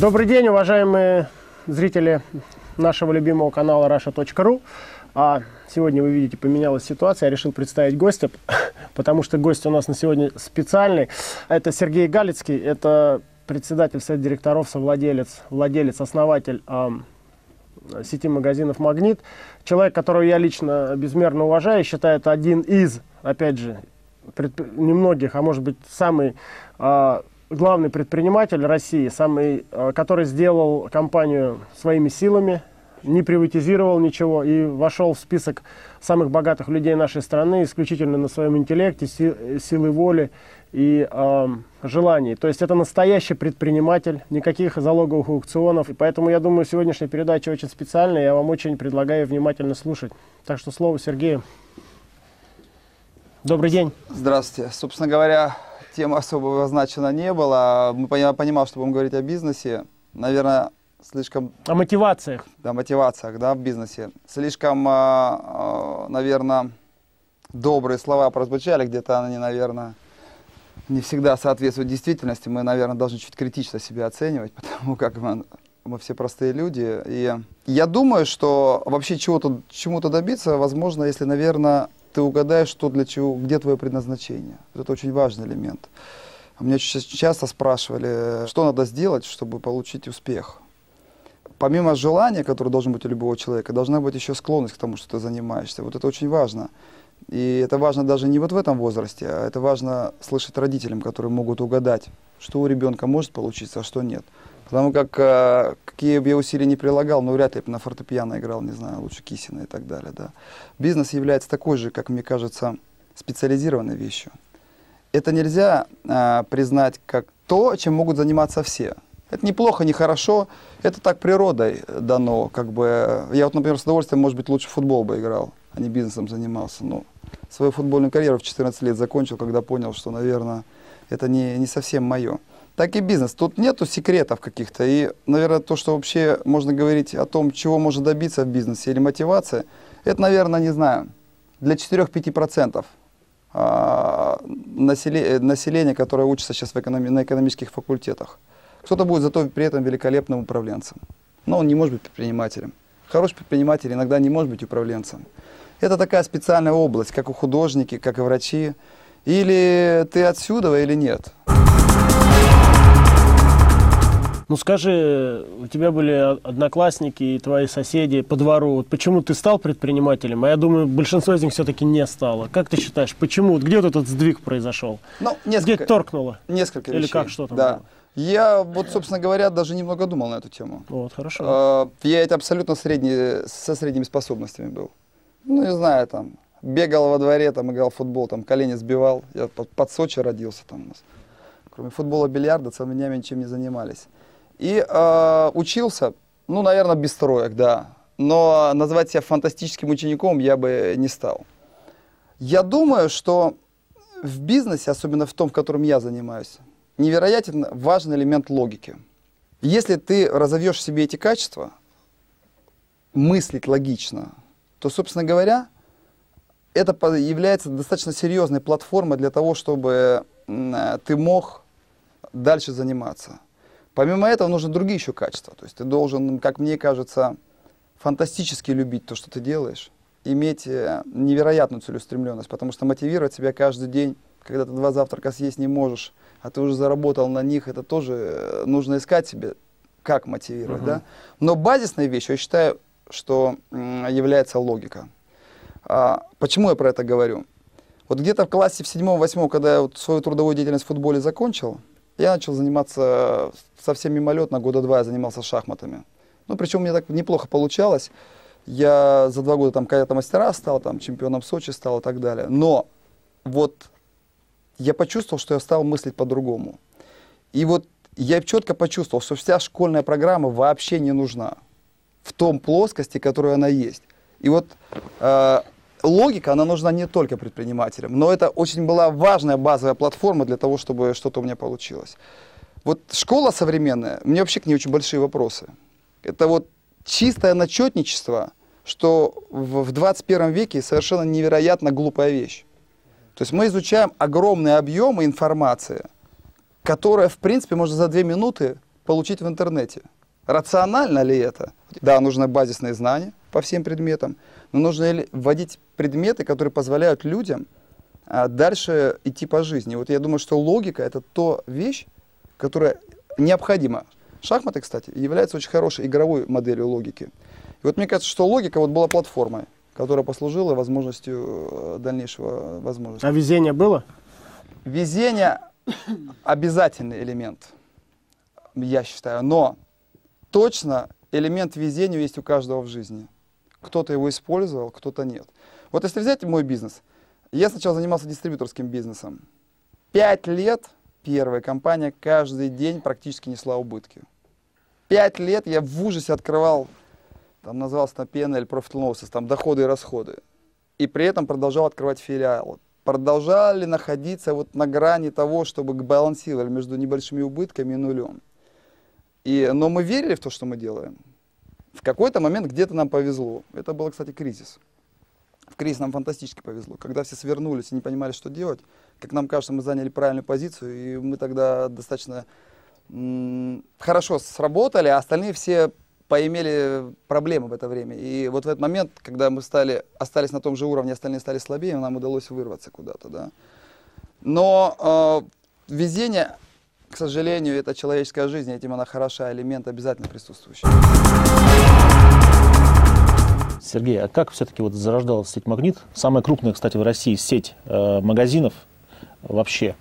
Добрый день, уважаемые зрители нашего любимого канала Russia.ru. А сегодня вы видите, поменялась ситуация. Я решил представить гостя, потому что гость у нас на сегодня специальный. Это Сергей Галицкий, это председатель совета директоров, совладелец, владелец, основатель э, сети магазинов «Магнит». Человек, которого я лично безмерно уважаю, считаю, это один из, опять же, немногих, а может быть, самый э, главный предприниматель России, самый, э, который сделал компанию своими силами, не приватизировал ничего и вошел в список самых богатых людей нашей страны исключительно на своем интеллекте, си, силой воли и э, желаний. То есть это настоящий предприниматель, никаких залоговых аукционов. И поэтому я думаю, сегодняшняя передача очень специальная, я вам очень предлагаю внимательно слушать. Так что слово Сергею. Добрый день. Здравствуйте. Собственно говоря, тема особо обозначена не было. Мы понимал, что будем говорить о бизнесе. Наверное, слишком... О мотивациях. Да, мотивациях, да, в бизнесе. Слишком, а, а, наверное, добрые слова прозвучали, где-то они, наверное, не всегда соответствуют действительности. Мы, наверное, должны чуть критично себя оценивать, потому как мы, мы все простые люди. И я думаю, что вообще чего-то, чему-то добиться возможно, если, наверное, ты угадаешь, что для чего, где твое предназначение. Это очень важный элемент. Меня часто спрашивали, что надо сделать, чтобы получить успех помимо желания, которое должно быть у любого человека, должна быть еще склонность к тому, что ты занимаешься. Вот это очень важно. И это важно даже не вот в этом возрасте, а это важно слышать родителям, которые могут угадать, что у ребенка может получиться, а что нет. Потому как э, какие бы я усилия не прилагал, но вряд ли бы на фортепиано играл, не знаю, лучше Кисина и так далее. Да. Бизнес является такой же, как мне кажется, специализированной вещью. Это нельзя э, признать как то, чем могут заниматься все. Это неплохо, не хорошо. Это так природой дано. Как бы. Я вот, например, с удовольствием, может быть, лучше футбол бы играл, а не бизнесом занимался. Но свою футбольную карьеру в 14 лет закончил, когда понял, что, наверное, это не, не совсем мое. Так и бизнес. Тут нету секретов каких-то. И, наверное, то, что вообще можно говорить о том, чего можно добиться в бизнесе или мотивация, это, наверное, не знаю, для 4-5% а, населения, которое учится сейчас в экономи- на экономических факультетах. Кто-то будет зато при этом великолепным управленцем. Но он не может быть предпринимателем. Хороший предприниматель иногда не может быть управленцем. Это такая специальная область, как у художники, как и врачи. Или ты отсюда, или нет. Ну скажи, у тебя были одноклассники и твои соседи по двору. Вот почему ты стал предпринимателем? А я думаю, большинство из них все-таки не стало. Как ты считаешь, почему? Где вот этот сдвиг произошел? Ну, несколько, Где торкнуло? Несколько Или вещей. как что там да. было? Я вот, собственно говоря, даже немного думал на эту тему. Вот, хорошо. А, Я это абсолютно средний, со средними способностями был. Ну, не знаю, там, бегал во дворе, там, играл в футбол, там, колени сбивал. Я под, под Сочи родился там у нас. Кроме футбола, бильярда, целыми днями ничем не занимались. И э, учился, ну, наверное, без троек, да. Но назвать себя фантастическим учеником я бы не стал. Я думаю, что в бизнесе, особенно в том, в котором я занимаюсь, невероятно важный элемент логики. Если ты разовьешь в себе эти качества, мыслить логично, то, собственно говоря, это является достаточно серьезной платформой для того, чтобы ты мог дальше заниматься. Помимо этого нужны другие еще качества. То есть ты должен, как мне кажется, фантастически любить то, что ты делаешь, иметь э, невероятную целеустремленность, потому что мотивировать себя каждый день, когда ты два завтрака съесть не можешь, а ты уже заработал на них, это тоже э, нужно искать себе, как мотивировать. Да? Но базисной вещью, я считаю, что является логика. А, почему я про это говорю? Вот где-то в классе в седьмом-восьмом, когда я вот свою трудовую деятельность в футболе закончил, я начал заниматься совсем мимолетно, года два я занимался шахматами. Ну, причем мне так неплохо получалось. Я за два года там кадета мастера стал, там чемпионом Сочи стал и так далее. Но вот я почувствовал, что я стал мыслить по-другому. И вот я четко почувствовал, что вся школьная программа вообще не нужна в том плоскости, которую она есть. И вот э, логика, она нужна не только предпринимателям, но это очень была важная базовая платформа для того, чтобы что-то у меня получилось. Вот школа современная, меня вообще к ней очень большие вопросы. Это вот чистое начетничество, что в 21 веке совершенно невероятно глупая вещь. То есть мы изучаем огромные объемы информации, которая, в принципе, можно за две минуты получить в интернете. Рационально ли это? Да, нужны базисные знания по всем предметам, но нужно вводить предметы, которые позволяют людям а, дальше идти по жизни. Вот я думаю, что логика это то вещь, которая необходима. Шахматы, кстати, являются очень хорошей игровой моделью логики. И вот мне кажется, что логика вот была платформой, которая послужила возможностью э, дальнейшего возможности. А везение было? Везение обязательный элемент, я считаю. Но точно элемент везения есть у каждого в жизни. Кто-то его использовал, кто-то нет. Вот если взять мой бизнес, я сначала занимался дистрибьюторским бизнесом. Пять лет первая компания каждый день практически несла убытки. Пять лет я в ужасе открывал, там назывался на PNL, Profit Losses, там доходы и расходы. И при этом продолжал открывать филиалы. Продолжали находиться вот на грани того, чтобы балансировали между небольшими убытками и нулем. И, но мы верили в то, что мы делаем. В какой-то момент где-то нам повезло. Это был, кстати, кризис. В кризис нам фантастически повезло. Когда все свернулись и не понимали, что делать, как нам кажется, мы заняли правильную позицию, и мы тогда достаточно хорошо сработали, а остальные все поимели проблемы в это время. И вот в этот момент, когда мы стали, остались на том же уровне, остальные стали слабее, нам удалось вырваться куда-то. Да? Но э, везение к сожалению, это человеческая жизнь, этим она хороша, элемент обязательно присутствующий. Сергей, а как все-таки вот зарождалась сеть «Магнит»? Самая крупная, кстати, в России сеть э, магазинов вообще.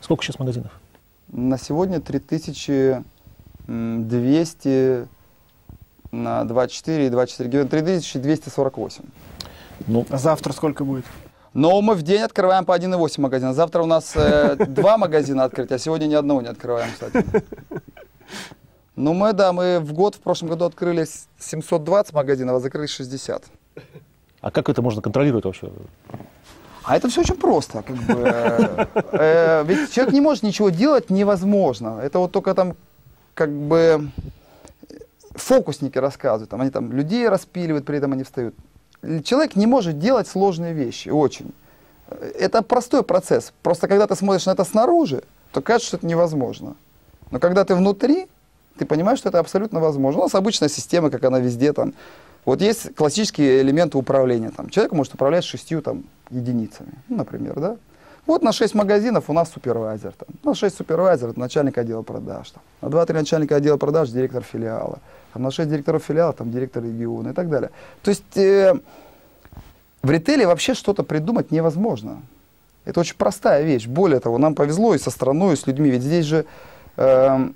Сколько сейчас магазинов? На сегодня 3200 на 24 и 24 3248. Ну, а завтра сколько будет? Но мы в день открываем по 1,8 магазина. Завтра у нас э, два магазина открыть, а сегодня ни одного не открываем, кстати. Ну, мы, да, мы в год, в прошлом году открыли 720 магазинов, а закрыли 60. А как это можно контролировать вообще? А это все очень просто. Как бы, э, ведь человек не может ничего делать невозможно. Это вот только там как бы фокусники рассказывают. Там, они там людей распиливают, при этом они встают человек не может делать сложные вещи, очень. Это простой процесс. Просто когда ты смотришь на это снаружи, то кажется, что это невозможно. Но когда ты внутри, ты понимаешь, что это абсолютно возможно. У нас обычная система, как она везде там. Вот есть классические элементы управления. Там, человек может управлять шестью там, единицами, ну, например, да? Вот на 6 магазинов у нас супервайзер. Там. На 6 супервайзер это начальник отдела продаж. Там. На 2-3 начальника отдела продаж директор филиала. Там, на 6 директоров филиала там директор региона и так далее. То есть э, в ритейле вообще что-то придумать невозможно. Это очень простая вещь. Более того, нам повезло и со страной, и с людьми. Ведь здесь же... Э,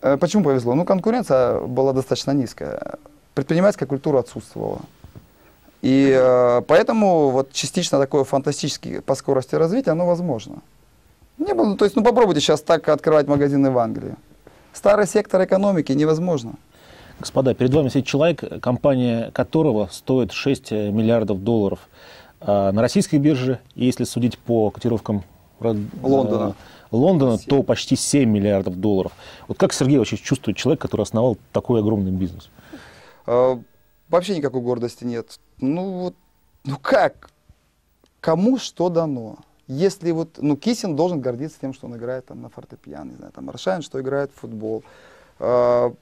почему повезло? Ну, конкуренция была достаточно низкая. Предпринимательская культура отсутствовала. И э, поэтому вот частично такое фантастическое по скорости развития, оно возможно. Не было, ну, то есть, ну попробуйте сейчас так открывать магазины в Англии. Старый сектор экономики невозможно. Господа, перед вами сидит человек, компания которого стоит 6 миллиардов долларов э, на российской бирже, если судить по котировкам э, Лондона, Лондона то почти 7 миллиардов долларов. Вот как Сергей вообще чувствует человек, который основал такой огромный бизнес? Э, вообще никакой гордости нет. Ну вот, ну как? Кому что дано? Если вот, ну Кисин должен гордиться тем, что он играет там на фортепиано, не знаю, там Аршайн, что играет в футбол. А,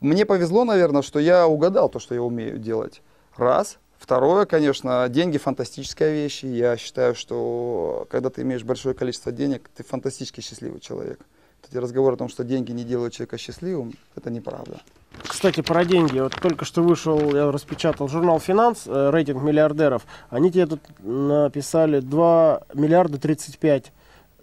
мне повезло, наверное, что я угадал то, что я умею делать. Раз. Второе, конечно, деньги фантастическая вещь. я считаю, что когда ты имеешь большое количество денег, ты фантастически счастливый человек. Эти разговоры о том, что деньги не делают человека счастливым, это неправда. Кстати, про деньги. Вот только что вышел, я распечатал журнал «Финанс», э, рейтинг миллиардеров. Они тебе тут написали 2 миллиарда 35.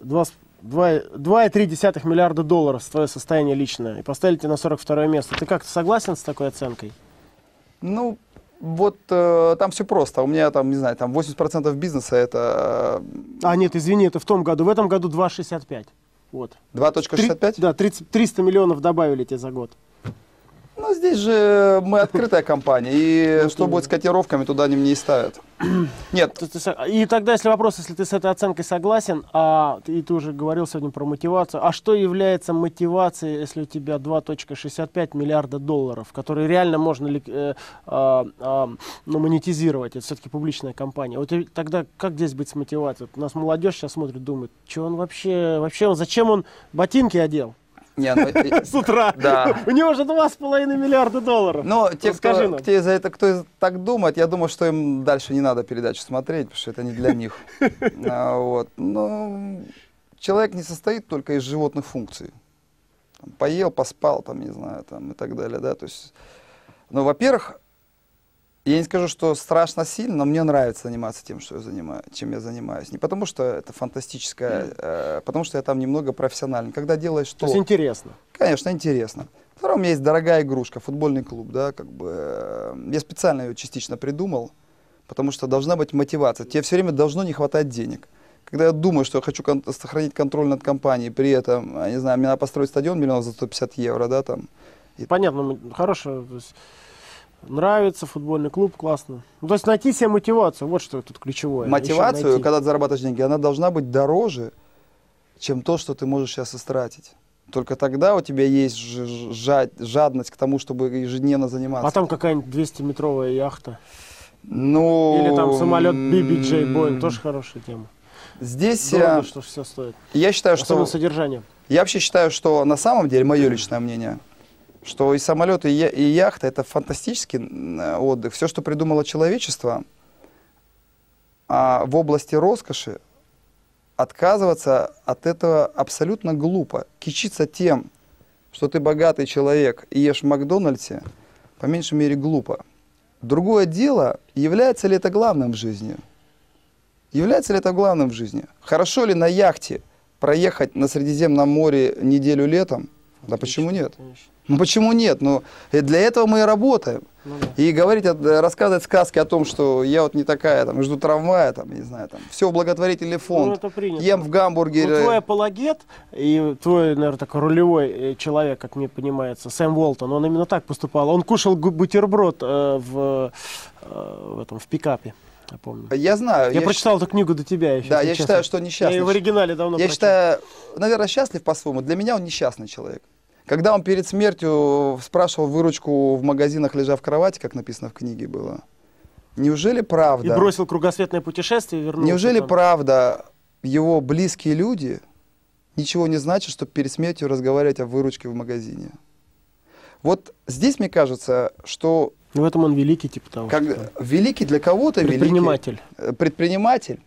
2, 2,3 миллиарда долларов твое состояние личное. И поставили тебя на 42 место. Ты как, согласен с такой оценкой? Ну, вот э, там все просто. У меня там, не знаю, там 80% бизнеса это... Э, а, нет, извини, это в том году. В этом году 2,65. Вот. 2.65? Да, 30, 300 миллионов добавили тебе за год. Ну, здесь же мы открытая компания, и что будет с котировками, туда они мне и ставят. Нет. И тогда, если вопрос, если ты с этой оценкой согласен, а и ты уже говорил сегодня про мотивацию, а что является мотивацией, если у тебя 2.65 миллиарда долларов, которые реально можно ли, э, э, э, ну, монетизировать, это все-таки публичная компания. Вот тогда как здесь быть с мотивацией? Вот у нас молодежь сейчас смотрит, думает, что он вообще, вообще он, зачем он ботинки одел? Не, ну, и- с утра. Да. У него же 2,5 миллиарда долларов. Но те, Ну, скажи кто, нам. те за это, кто так думает, я думаю, что им дальше не надо передачу смотреть, потому что это не для них. А, Вот. Но человек не состоит только из животных функций. Там, поел, поспал, там, не знаю, там, и так далее, да, то есть, ну, во-первых, я не скажу, что страшно сильно, но мне нравится заниматься тем, что я занимаюсь, чем я занимаюсь. Не потому, что это фантастическое, э, потому что я там немного профессиональный. Когда делаешь То то, есть интересно. Конечно, интересно. Второе, у меня есть дорогая игрушка, футбольный клуб, да, как бы. э, Я специально ее частично придумал, потому что должна быть мотивация. Тебе все время должно не хватать денег. Когда я думаю, что я хочу кон- сохранить контроль над компанией, при этом, я не знаю, мне надо построить стадион миллионов за 150 евро, да, там. Понятно, хорошо. то есть нравится футбольный клуб, классно. Ну, то есть найти себе мотивацию, вот что тут ключевое. Мотивацию, когда ты зарабатываешь деньги, она должна быть дороже, чем то, что ты можешь сейчас истратить. Только тогда у тебя есть жад- жадность к тому, чтобы ежедневно заниматься. А там какая-нибудь 200-метровая яхта. ну, Или там самолет BBJ Boeing, тоже хорошая тема. Здесь Дорого, э, что все стоит. я считаю, Особенно что содержание. я вообще считаю, что на самом деле мое личное мнение, что и самолеты, и, и яхта это фантастический м, отдых. Все, что придумало человечество, а в области роскоши отказываться от этого абсолютно глупо. Кичиться тем, что ты богатый человек и ешь в Макдональдсе, по меньшей мере глупо. Другое дело, является ли это главным в жизни? Является ли это главным в жизни? Хорошо ли на яхте проехать на Средиземном море неделю летом? Да почему нет? Конечно. Ну почему нет? Ну, э, для этого мы и работаем. Ну да. И говорить, э, рассказывать сказки о том, что я вот не такая, там, жду трамвая, там, не знаю, там, все в благотворительный Ну, фонд, это принято. ем в гамбургере. Ну, твой апологет и твой, наверное, такой рулевой э, человек, как мне понимается, Сэм Уолтон, он именно так поступал. Он кушал бутерброд э, в, э, в этом в пикапе, я помню. Я знаю. Я, щ- прочитал эту книгу до тебя еще. Да, я честно. считаю, что Я несчастный. ее в оригинале давно Я прочел. считаю, наверное, счастлив по-своему. Для меня он несчастный человек. Когда он перед смертью спрашивал выручку в магазинах, лежа в кровати, как написано в книге было, неужели И правда? бросил кругосветное путешествие и вернулся. Неужели там. правда его близкие люди ничего не значит, чтобы перед смертью разговаривать о выручке в магазине? Вот здесь мне кажется, что в этом он великий, типа того. как что великий для кого-то великий Предприниматель. э, предприниматель,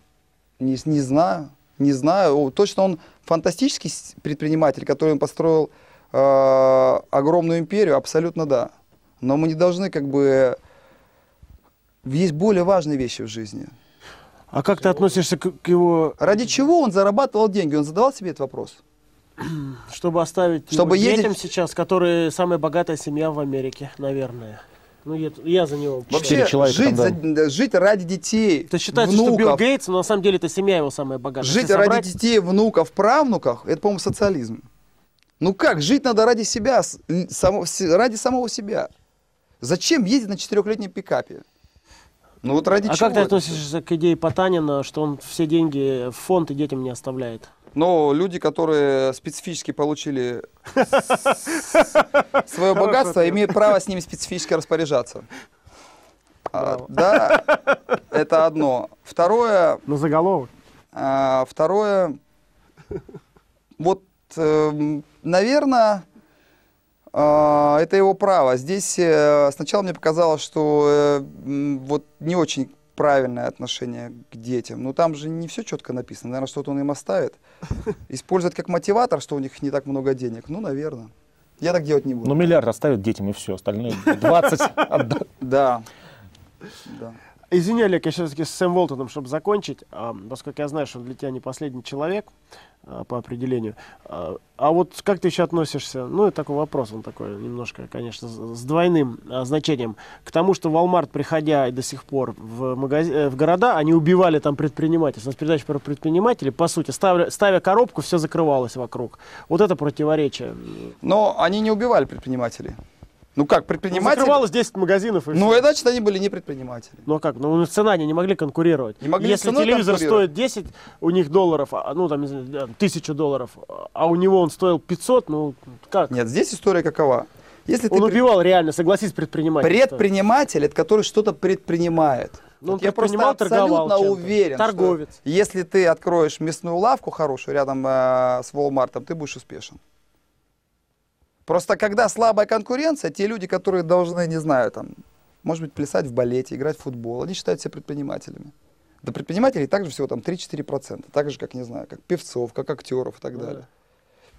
не, не знаю, не знаю, точно он фантастический предприниматель, который построил э, огромную империю, абсолютно да. Но мы не должны как бы есть более важные вещи в жизни. А как ты относишься к, к его, Ради чего он зарабатывал деньги? Он задавал себе этот вопрос? чтобы оставить Чтобы детям ездить- сейчас, которые самая богатая семья в Америке, наверное. Ну, я, я за него. Вообще, человека жить, там, да. за- жить ради детей, То считается, что Билл внуков, Гейтс, но на самом деле это семья его самая богатая. жить Если ради собрать- детей, внуков, правнуков, это, по-моему, социализм. Ну как, жить надо ради себя, само- ради самого себя. Зачем ездить на четырехлетнем пикапе? Ну вот ради А чего? как ты это относишься к идее Потанина, что он все деньги в фонд и детям не оставляет? Но люди, которые специфически получили свое богатство, имеют право с ними специфически распоряжаться. А. Да, это одно. Второе, На заголовок? а, второе, вот, наверное, это его право. Здесь э, сначала мне показалось, что э, вот не очень правильное отношение к детям. Но там же не все четко написано. Наверное, что-то он им оставит. Использовать как мотиватор, что у них не так много денег. Ну, наверное. Я так делать не буду. Ну, миллиард оставят детям и все. Остальные 20 отда- Да. Да. Извини, Олег, я все-таки с Сэм Волтоном, чтобы закончить, а, поскольку я знаю, что он для тебя не последний человек а, по определению. А, а вот как ты еще относишься, ну, это такой вопрос, он такой немножко, конечно, с двойным значением, к тому, что Walmart, приходя и до сих пор в, магази- э, в города, они убивали там предпринимательство. У нас передача про предпринимателей, по сути, ставя, ставя коробку, все закрывалось вокруг. Вот это противоречие. Но они не убивали предпринимателей. Ну как, Ну, предприниматели... закрывалось 10 магазинов и Ну, всё. и значит, они были не предприниматели. Ну а как? Ну, на цена они не могли конкурировать. Не могли Если телевизор стоит 10 у них долларов, а, ну там, не знаю, да, тысячу долларов, а у него он стоил 500, ну как? Нет, здесь история какова. Если ты он пред- убивал реально, согласись, предприниматель. предприниматель, это который что-то предпринимает. Ну, Вот я просто абсолютно уверен, Торговец. что если ты откроешь мясную лавку хорошую рядом э, с Walmart, ты будешь успешен. Просто когда слабая конкуренция, те люди, которые должны, не знаю, там, может быть, плясать в балете, играть в футбол, они считают себя предпринимателями. До предпринимателей также всего там 3-4%, так же, как, не знаю, как певцов, как актеров и так далее.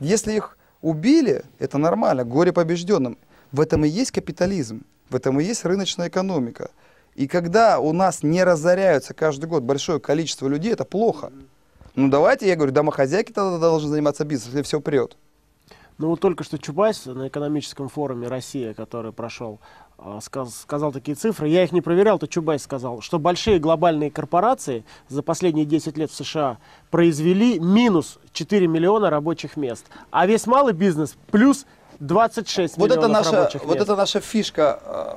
Если их убили, это нормально, горе побежденным. В этом и есть капитализм, в этом и есть рыночная экономика. И когда у нас не разоряются каждый год большое количество людей, это плохо. Ну давайте, я говорю, домохозяйки тогда должны заниматься бизнесом, если все прет. Ну вот только что Чубайс на экономическом форуме «Россия», который прошел, а, сказ, сказал такие цифры. Я их не проверял, то Чубайс сказал, что большие глобальные корпорации за последние 10 лет в США произвели минус 4 миллиона рабочих мест, а весь малый бизнес плюс 26 Вот это миллионов наша, рабочих вот мест. это наша фишка э,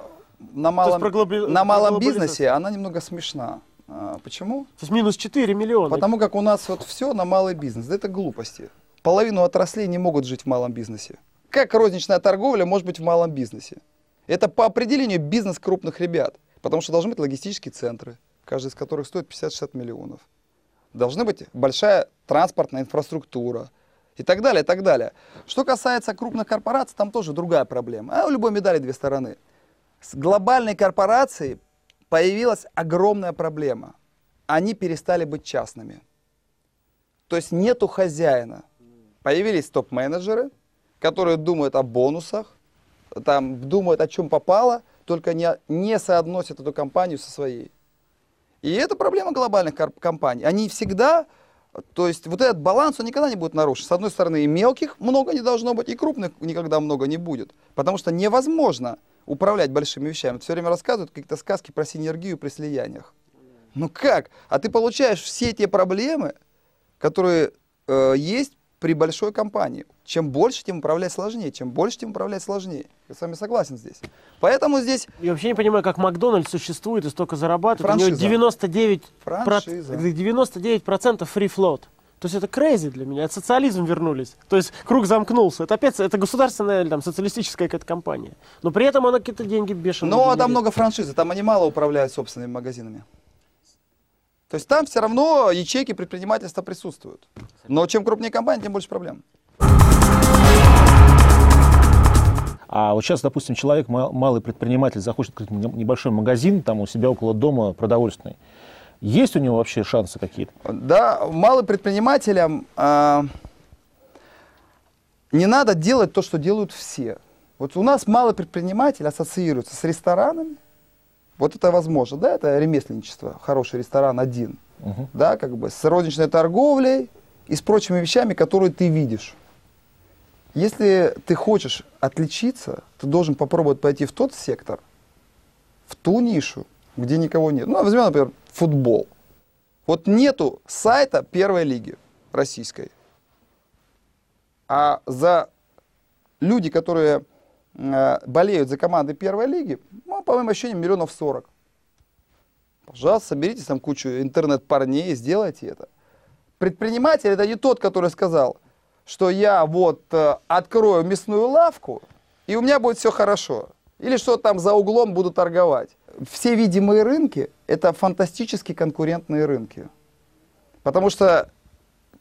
на малом, про глоби- на малом бизнесе, она немного смешна. А, Почему? То есть минус 4 миллиона. Потому как у нас вот все на малый бизнес. Да это глупости. Половину отраслей не могут жить в малом бизнесе. Как розничная торговля может быть в малом бизнесе? Это по определению бизнес крупных ребят. Потому что должны быть логистические центры, каждый из которых стоит 50-60 миллионов. Должна быть большая транспортная инфраструктура и так далее, и так далее. Что касается крупных корпораций, там тоже другая проблема. А у любой медали две стороны. С глобальной корпорацией появилась огромная проблема. Они перестали быть частными. То есть нету хозяина. Появились топ-менеджеры, которые думают о бонусах, там, думают о чем попало, только не, не соотносят эту компанию со своей. И это проблема глобальных компаний. Они всегда, то есть вот этот баланс, он никогда не будет нарушен. С одной стороны, и мелких много не должно быть, и крупных никогда много не будет. Потому что невозможно управлять большими вещами. Все время рассказывают какие-то сказки про синергию при слияниях. Ну как? А ты получаешь все те проблемы, которые э, есть при большой компании. Чем больше, тем управлять сложнее. Чем больше, тем управлять сложнее. Я с вами согласен здесь. Поэтому здесь Я вообще не понимаю, как Макдональдс существует и столько зарабатывает. У Франшиза. него 99, Франшиза. 99% free float. То есть это crazy для меня. Это социализм вернулись. То есть круг замкнулся. Это опять это государственная или там социалистическая какая-то компания. Но при этом она какие-то деньги бешеные. Но там много франшизы, там они мало управляют собственными магазинами. То есть там все равно ячейки предпринимательства присутствуют. Но чем крупнее компания, тем больше проблем. А вот сейчас, допустим, человек, ма- малый предприниматель, захочет открыть небольшой магазин там у себя около дома продовольственный. Есть у него вообще шансы какие-то? Да, малым предпринимателям а, не надо делать то, что делают все. Вот у нас малый предприниматель ассоциируется с ресторанами. Вот это возможно, да, это ремесленничество, хороший ресторан один, Мгм. да, как бы с розничной торговлей и с прочими вещами, которые ты видишь. Если ты хочешь отличиться, ты должен попробовать пойти в тот сектор, в ту нишу, где никого нет. Ну, возьмем, например, футбол. Вот нету сайта первой лиги российской. А за люди, которые э, болеют за команды первой лиги, по моим ощущениям, миллионов сорок. Пожалуйста, соберитесь там кучу интернет-парней, сделайте это. Предприниматель это не тот, который сказал, что я вот э, открою мясную лавку, и у меня будет все хорошо. Или что там за углом буду торговать. Все видимые рынки – это фантастически конкурентные рынки. Потому что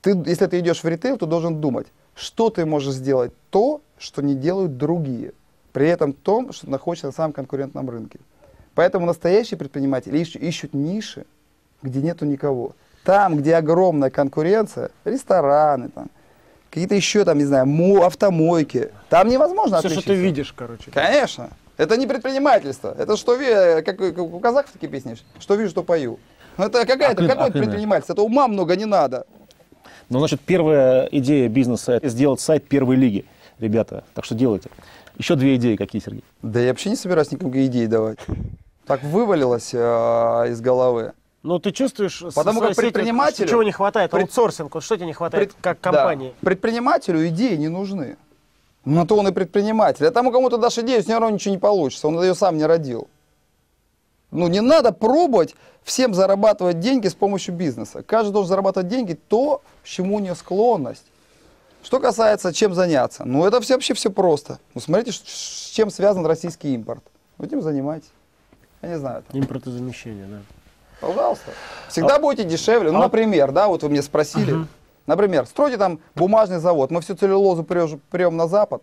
ты, если ты идешь в ритейл, ты должен думать, что ты можешь сделать то, что не делают другие. При этом том, что находишься на самом конкурентном рынке. Поэтому настоящие предприниматели ищут, ищут ниши, где нету никого. Там, где огромная конкуренция, рестораны, там, какие-то еще там, не знаю, мо- автомойки, там невозможно Все, что отличиться. ты видишь, короче. Конечно. Это не предпринимательство. Это что, ви- как, как у казахов такие песни, что вижу, что пою. Ну, Это какая-то, Акын- какое акыны. предпринимательство? Это ума много не надо. Ну, значит, первая идея бизнеса – это сделать сайт первой лиги, ребята. Так что делайте. Еще две идеи какие, Сергей? Да я вообще не собираюсь никакие идеи давать. Так вывалилось э, из головы. Но ты чувствуешь, Потому как предпринимателю- чего не хватает? пред- Аутсорсинг. Вот что тебе не хватает, Пред- как да. компании? Предпринимателю идеи не нужны. На то он и предприниматель. А тому кому-то дашь идею, с него равно ничего не получится. Он ее сам не родил. Ну, не надо пробовать всем зарабатывать деньги с помощью бизнеса. Каждый должен зарабатывать деньги то, к чему у него склонность. Что касается, чем заняться. Ну, это все, вообще все просто. Ну, смотрите, с чем связан российский импорт. Ну, этим занимайтесь. Я не знаю. там. Импортозамещение, да. Пожалуйста. Всегда будете дешевле. Ну, а- например, да, вот вы мне спросили. Например, стройте там бумажный завод, мы всю целлюлозу прёж- прем на Запад,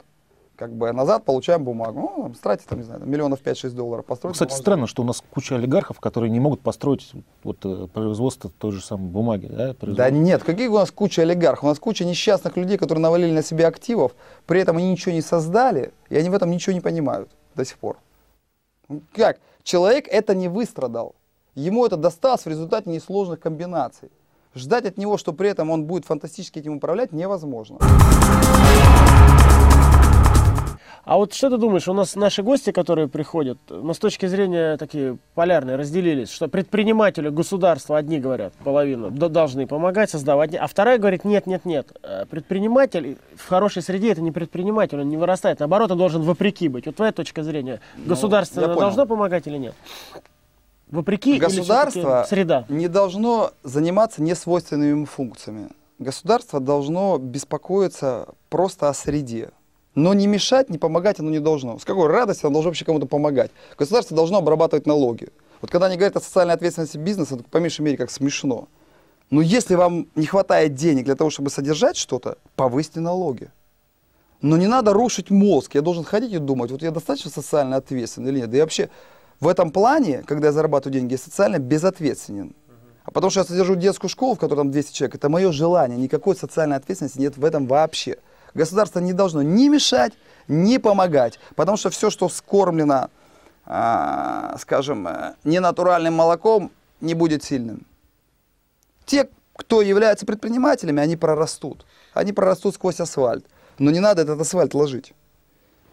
как бы назад получаем бумагу. Ну, там, тратить, там, не знаю, там, миллионов 5-6 долларов построить. Кстати, бумажную. странно, что у нас куча олигархов, которые не могут построить вот, э, производство той же самой бумаги. Да, Да нет, какие у нас куча олигархов? У нас куча несчастных людей, которые навалили на себя активов, при этом они ничего не создали, и они в этом ничего не понимают до сих пор. Ну, Как? Человек это не выстрадал. Ему это досталось в результате несложных комбинаций. Ждать от него, что при этом он будет фантастически этим управлять, невозможно. А вот что ты думаешь, у нас наши гости, которые приходят, но с точки зрения такие полярные, разделились, что предприниматели, государство, одни говорят, половину, должны помогать, создавать, а вторая говорит, нет, нет, нет, э, предприниматель в хорошей среде это не предприниматель, он не вырастает, наоборот, он должен вопреки быть. Вот твоя точка зрения, государство Ну, понял. должно помогать или нет? Вопреки Государство среда? не должно заниматься несвойственными ему функциями. Государство должно беспокоиться просто о среде. Но не мешать, не помогать оно не должно. С какой радостью оно должно вообще кому-то помогать? Государство должно обрабатывать налоги. Вот когда они говорят о социальной ответственности бизнеса, это по меньшей мере как смешно. Но если вам не хватает денег для того, чтобы содержать что-то, повысьте налоги. Но не надо рушить мозг. Я должен ходить и думать, вот я достаточно социально ответственен или нет. Да и вообще в этом плане, когда я зарабатываю деньги, я социально безответственен. А потому что я содержу детскую школу, в которой там 200 человек, это мое желание. Никакой социальной ответственности нет в этом вообще. Государство не должно ни мешать, ни помогать. Потому что все, что скормлено, а, скажем, э, ненатуральным молоком, не будет сильным. Те, кто являются предпринимателями, они прорастут. Они прорастут сквозь асфальт. Но не надо этот асфальт ложить.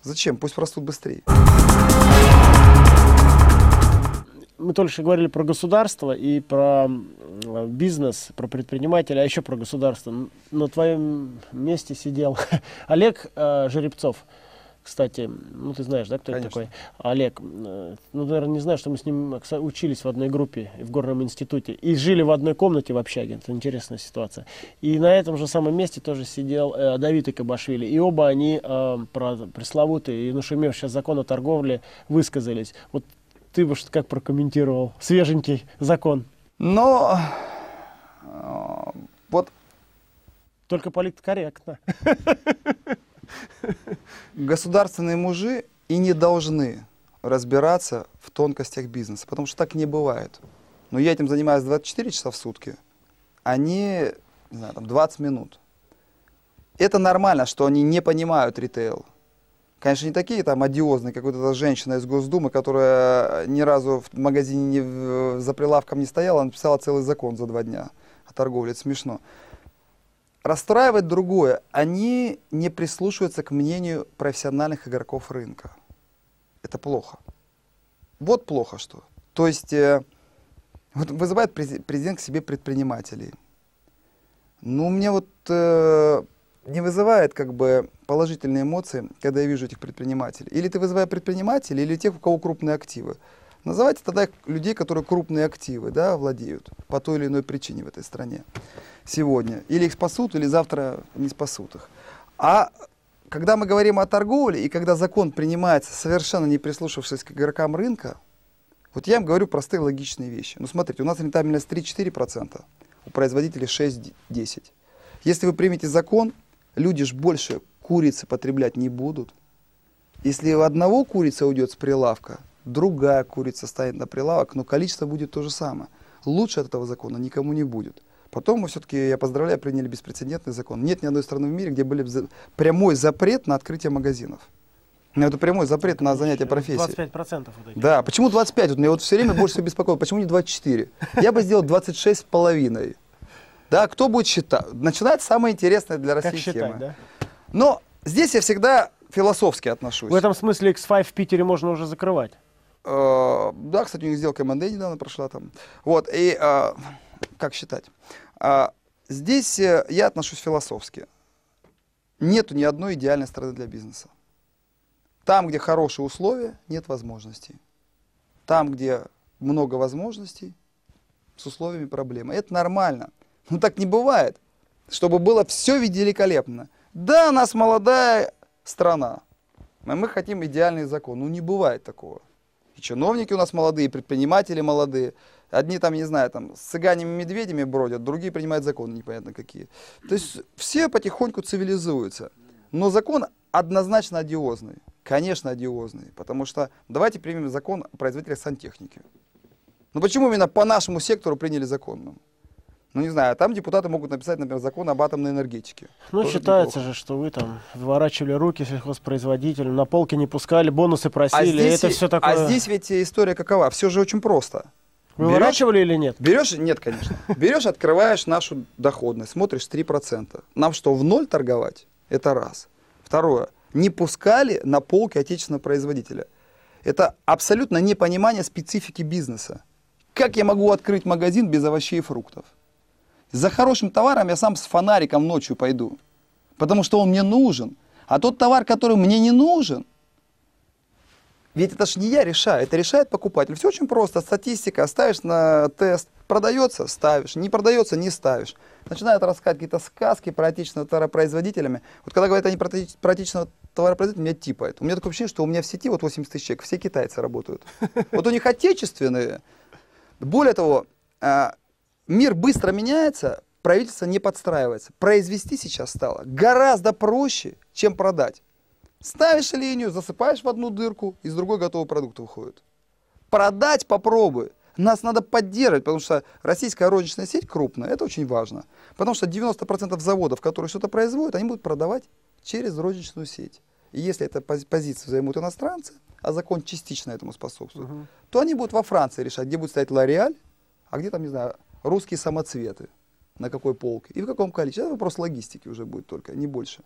Зачем? Пусть растут быстрее. Мы только что говорили про государство и про бизнес, про предпринимателя, а еще про государство. На твоем месте сидел Олег э, Жеребцов. Кстати, ну ты знаешь, да, кто это Конечно. такой? Олег. э, Ну, наверное, не знаю, что мы с ним учились в одной группе в горном институте и жили в одной комнате в общаге. Это интересная ситуация. И на этом же самом месте тоже сидел э, Давид и Кабашвили. И оба они э, про пресловутый и нашумевший закон о торговле высказались. Вот ты бы что- как прокомментировал свеженький закон? Но э, вот Только политкорректно. государственные мужи и не должны разбираться в тонкостях бизнеса, потому что так не бывает. Но я этим занимаюсь 24 часа в сутки, они, не знаю, там 20 минут. Это нормально, что они не понимают ритейл. Конечно, не такие там одиозные, как вот эта женщина из Госдумы, которая ни разу в магазине не в- за прилавком не стояла, написала целый закон за два дня о торговле. Это смешно. Расстраивает другое. Они не прислушиваются к мнению профессиональных игроков рынка. Это плохо. Вот плохо что. То есть э, вот вызывает прези- президент к себе предпринимателей. Ну, мне вот э, не вызывает как бы положительные эмоции, когда я вижу этих предпринимателей. Или ты вызываешь предпринимателей, или тех, у кого крупные активы. Называйте тогда людей, которые крупные активы да, владеют по той или иной причине в этой стране сегодня. Или их спасут, или завтра не спасут их. А когда мы говорим о торговле, и когда закон принимается, совершенно не прислушавшись к игрокам рынка, вот я им говорю простые логичные вещи. Ну, смотрите, у нас рентабельность 3-4%, у производителей 6-10%. Если вы примете закон, люди ж больше курицы потреблять не будут. Если у одного курица уйдет с прилавка, другая курица станет на прилавок, но количество будет то же самое. Лучше от этого закона никому не будет. Потом мы все-таки, я поздравляю, приняли беспрецедентный закон. Нет ни одной страны в мире, где были за- прямой запрет на открытие магазинов. Ну, Это прямой запрет на занятие профессией. 25% вот этих. Да, почему 25? Вот меня вот все время больше всего беспокоит. Почему не 24? Я бы сделал 26 с половиной. Да, кто будет считать? Начинается самое интересное для России Как считать, тема. да? Но здесь я всегда философски отношусь. В этом смысле X5 в Питере можно уже закрывать. Э, Да, кстати, у них сделка МНД недавно прошла там. Вот, и э, как считать? А, Здесь э, я отношусь философски. Нету ни одной идеальной страны для бизнеса. Там, где хорошие условия, нет возможностей. Там, где много возможностей, с условиями проблемы. Это нормально. Но так не бывает, чтобы было все великолепно. Да, у нас молодая страна, но мы хотим идеальный закон. Ну, не бывает такого. И чиновники у нас молодые, и предприниматели молодые. Одни там, не знаю, там с цыганями-медведями бродят, другие принимают законы непонятно какие. То есть все потихоньку цивилизуются. Но закон однозначно одиозный. Конечно, одиозный. Потому что давайте примем закон о производителях сантехники. Ну почему именно по нашему сектору приняли закон? Ну, не знаю, там депутаты могут написать, например, закон об атомной энергетике. Ну, Тоже считается неплохо. же, что вы там выворачивали руки сельхозпроизводителям, на полке не пускали, бонусы просили. это и- все такое. а здесь ведь история какова? Все же очень просто. Выворачивали или нет? Берешь, нет, конечно. Берешь, открываешь нашу доходность, смотришь 3%. Нам что, в ноль торговать? Это раз. Второе. Не пускали на полки отечественного производителя. Это абсолютно непонимание специфики бизнеса. Как я могу открыть магазин без овощей и фруктов? За хорошим товаром я сам с фонариком ночью пойду. Потому что он мне нужен. А тот товар, который мне не нужен, ведь это ж не я решаю, это решает покупатель. Все очень просто. Статистика, ставишь на тест, продается, ставишь, не продается, не ставишь. Начинают рассказывать какие-то сказки про отечественного товаропроизводителями. Вот когда говорят они про, про отечественного товаропроизводителя, меня типает. У меня такое ощущение, что у меня в сети вот 80 тысяч человек, все китайцы работают. Вот у них отечественные. Более того, а, мир быстро меняется, правительство не подстраивается. Произвести сейчас стало гораздо проще, чем продать. Ставишь линию, засыпаешь в одну дырку, из другой готовый продукт выходит. Продать попробуй. Нас надо поддерживать, потому что российская розничная сеть крупная, это очень важно. Потому что 90% заводов, которые что-то производят, они будут продавать через розничную сеть. И если эту пози- позицию займут иностранцы, а закон частично этому способствует, то они будут во Франции решать, где будет стоять Лореаль, а где там, не знаю, русские самоцветы, на какой полке и в каком количестве. Это вопрос логистики уже будет только, не больше.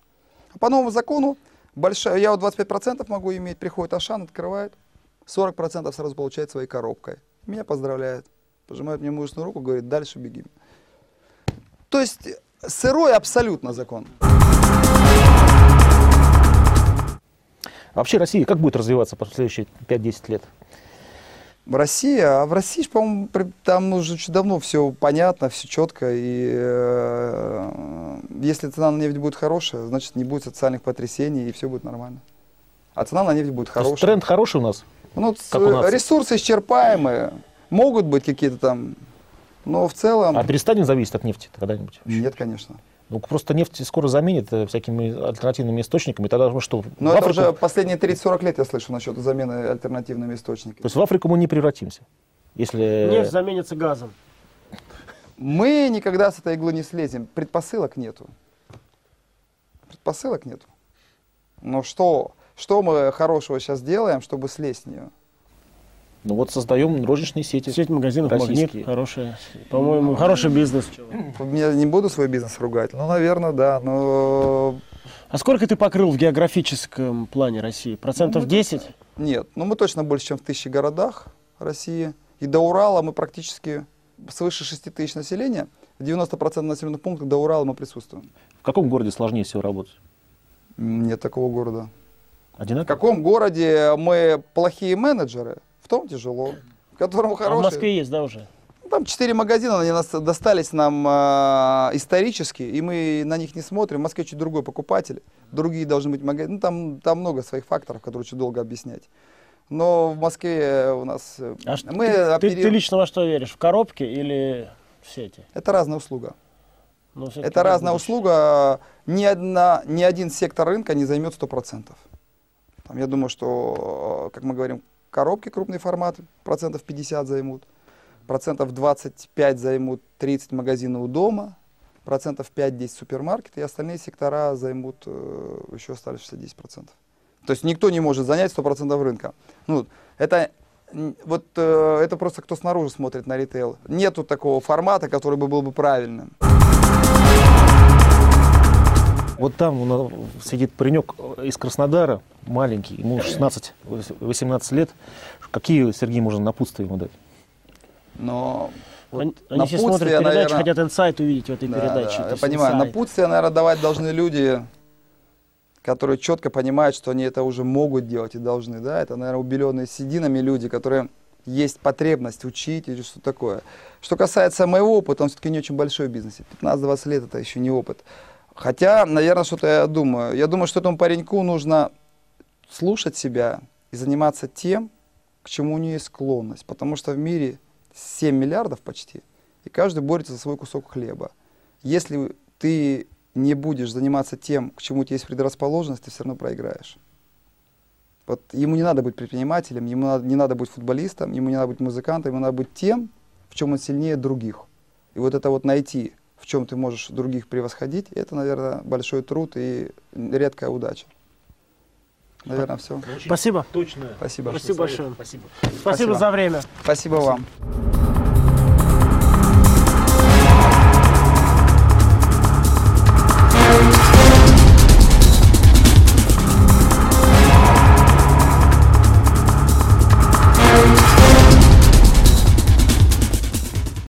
А по новому закону большая, я вот 25% могу иметь, приходит Ашан, открывает, 40% сразу получает своей коробкой. Меня поздравляет, пожимает мне мужественную руку, говорит, дальше беги. То есть сырой абсолютно закон. А Вообще Россия как будет развиваться по следующие 5-10 лет? В России, а в России, по-моему, там уже давно все понятно, все четко. И э, если цена на нефть будет хорошая, значит не будет социальных потрясений и все будет нормально. А цена на нефть будет хорошая. тренд хороший у нас? Ну, как у с- нации. ресурсы исчерпаемые, могут быть какие-то там, но в целом А перестанет зависеть от нефти когда-нибудь? нет, конечно. Ну, просто нефть скоро заменит э, всякими альтернативными источниками. Тогда мы что, Но это Африку- уже последние 30-40 лет я слышу насчет замены альтернативными источниками. То есть в Африку мы не превратимся? Если... Нефть заменится газом. Мы никогда с этой иглы не слезем. Предпосылок нету. Предпосылок нету. Но что, что мы хорошего сейчас делаем, чтобы слезть с нее? Ну вот создаем розничные сети. Сеть магазинов Российские. «Магнит» хорошая. По-моему, хороший бизнес. Я не буду свой бизнес ругать. Ну, наверное, да. Но А сколько ты покрыл в географическом плане России? Процентов 10? нет. Ну, мы точно больше, чем в тысячи городах России. И до Урала мы практически свыше 6 тысяч населения. В 90% населенных пунктах до Урала мы присутствуем. В каком городе сложнее всего работать? Нет такого города. В Одинаково? каком городе мы плохие менеджеры, в том тяжело. В котором А в. Москве есть, да, уже? Ну, Там четыре магазина, они нас достались нам а, исторически, и мы на них не смотрим. В Москве чуть другой покупатель, другие должны быть магазины. Ну, там, там много своих факторов, которые очень долго объяснять. Но в Москве у нас э, А мы ты, ты- оперируем- ты лично во что веришь? В коробке или в сети? Это разная услуга. Ну, всё-таки Это разная будущее. услуга. Ни, одна, ни один сектор рынка не займет 100%. Там, я думаю, что, э, как мы говорим, коробки крупный формат процентов 50 займут, процентов 25 займут 30 магазинов у дома, процентов 5-10 супермаркеты, и остальные сектора займут э, еще оставшиеся 10%. То есть никто не может занять 100% рынка. Ну, это, вот, э, это просто кто снаружи смотрит на ритейл. Нету такого формата, который бы был бы правильным. Вот там у нас сидит паренек из Краснодара, маленький, ему 16-18 лет. Какие, Сергей, можно напутствия ему дать? Но вот Они, они все напутствие, смотрят передачу, наверно, хотят инсайт увидеть в этой да, передаче. да, я понимаю. инсайт. Напутствие, наверное, давать должны люди, которые четко понимают, что они это уже могут делать и должны. Да? Это, наверное, убеленные сединами люди, которые есть потребность учить или что такое. Что касается моего опыта, он все-таки не очень большой в бизнесе. 15-20 лет это еще не опыт. Хотя, наверное, что-то я думаю. Я думаю, что этому пареньку нужно слушать себя и заниматься тем, к чему у нее есть склонность. Потому что в мире 7 миллиардов почти, и каждый борется за свой кусок хлеба. Если ты не будешь заниматься тем, к чему у тебя есть предрасположенность, ты все равно проиграешь. Вот ему не надо быть предпринимателем, ему надо- не надо быть футболистом, ему не надо быть музыкантом, ему надо быть тем, в чем он сильнее других. И вот это вот найти, в чем ты можешь других превосходить, это, наверное, большой труд и редкая удача. Наверное, все. Спасибо. Точно. Спасибо. Спасибо большое. Спасибо. Спасибо Спасибо. за время. Спасибо вам.